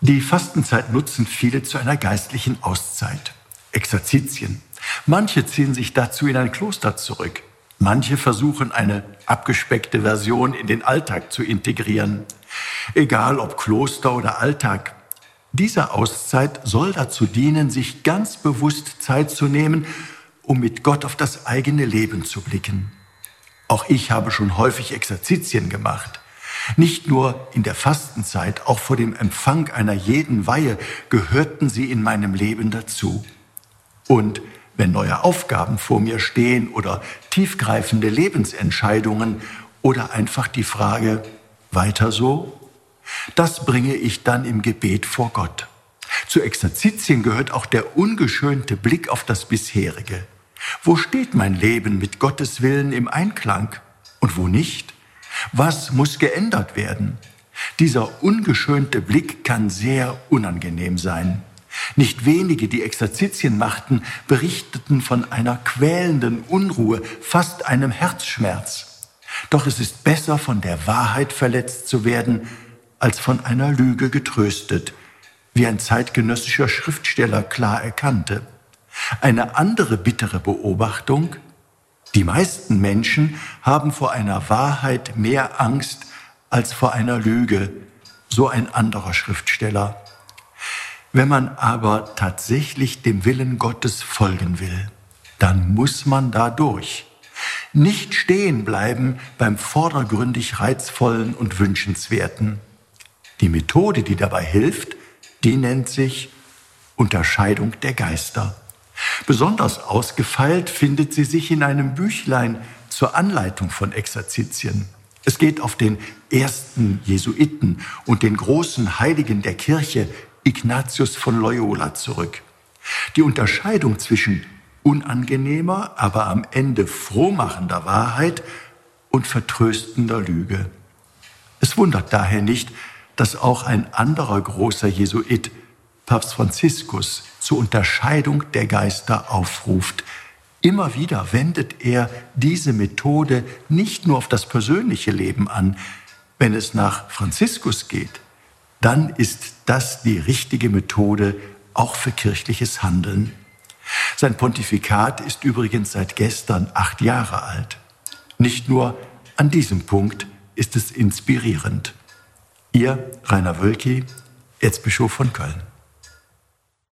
Die Fastenzeit nutzen viele zu einer geistlichen Auszeit. Exerzitien. Manche ziehen sich dazu in ein Kloster zurück. Manche versuchen eine abgespeckte Version in den Alltag zu integrieren. Egal ob Kloster oder Alltag. Diese Auszeit soll dazu dienen, sich ganz bewusst Zeit zu nehmen, um mit Gott auf das eigene Leben zu blicken. Auch ich habe schon häufig Exerzitien gemacht. Nicht nur in der Fastenzeit, auch vor dem Empfang einer jeden Weihe gehörten sie in meinem Leben dazu. Und wenn neue Aufgaben vor mir stehen oder tiefgreifende Lebensentscheidungen oder einfach die Frage, weiter so? Das bringe ich dann im Gebet vor Gott. Zu Exerzitien gehört auch der ungeschönte Blick auf das bisherige. Wo steht mein Leben mit Gottes Willen im Einklang und wo nicht? Was muss geändert werden? Dieser ungeschönte Blick kann sehr unangenehm sein. Nicht wenige, die Exerzitien machten, berichteten von einer quälenden Unruhe, fast einem Herzschmerz. Doch es ist besser, von der Wahrheit verletzt zu werden, als von einer Lüge getröstet, wie ein zeitgenössischer Schriftsteller klar erkannte. Eine andere bittere Beobachtung, die meisten Menschen haben vor einer Wahrheit mehr Angst als vor einer Lüge, so ein anderer Schriftsteller. Wenn man aber tatsächlich dem Willen Gottes folgen will, dann muss man da durch. Nicht stehen bleiben beim vordergründig reizvollen und wünschenswerten. Die Methode, die dabei hilft, die nennt sich Unterscheidung der Geister. Besonders ausgefeilt findet sie sich in einem Büchlein zur Anleitung von Exerzitien. Es geht auf den ersten Jesuiten und den großen Heiligen der Kirche, Ignatius von Loyola, zurück. Die Unterscheidung zwischen unangenehmer, aber am Ende frohmachender Wahrheit und vertröstender Lüge. Es wundert daher nicht, dass auch ein anderer großer Jesuit, Papst Franziskus, zur Unterscheidung der Geister aufruft. Immer wieder wendet er diese Methode nicht nur auf das persönliche Leben an. Wenn es nach Franziskus geht, dann ist das die richtige Methode auch für kirchliches Handeln. Sein Pontifikat ist übrigens seit gestern acht Jahre alt. Nicht nur an diesem Punkt ist es inspirierend. Ihr Rainer Wölki, Erzbischof von Köln.